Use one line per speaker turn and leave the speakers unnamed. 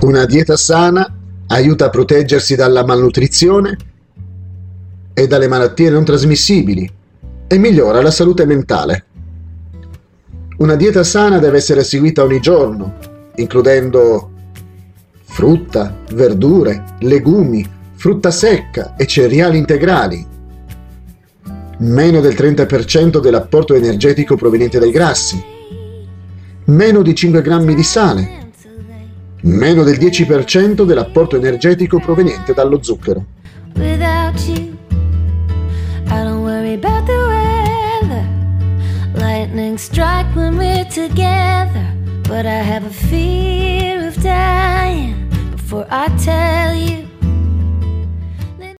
Una dieta sana aiuta a proteggersi dalla malnutrizione e dalle malattie non trasmissibili e migliora la salute mentale. Una dieta sana deve essere seguita ogni giorno, includendo frutta, verdure, legumi, frutta secca e cereali integrali. Meno del 30% dell'apporto energetico proveniente dai grassi. Meno di 5 grammi di sale. Meno del 10% dell'apporto energetico proveniente dallo zucchero. Without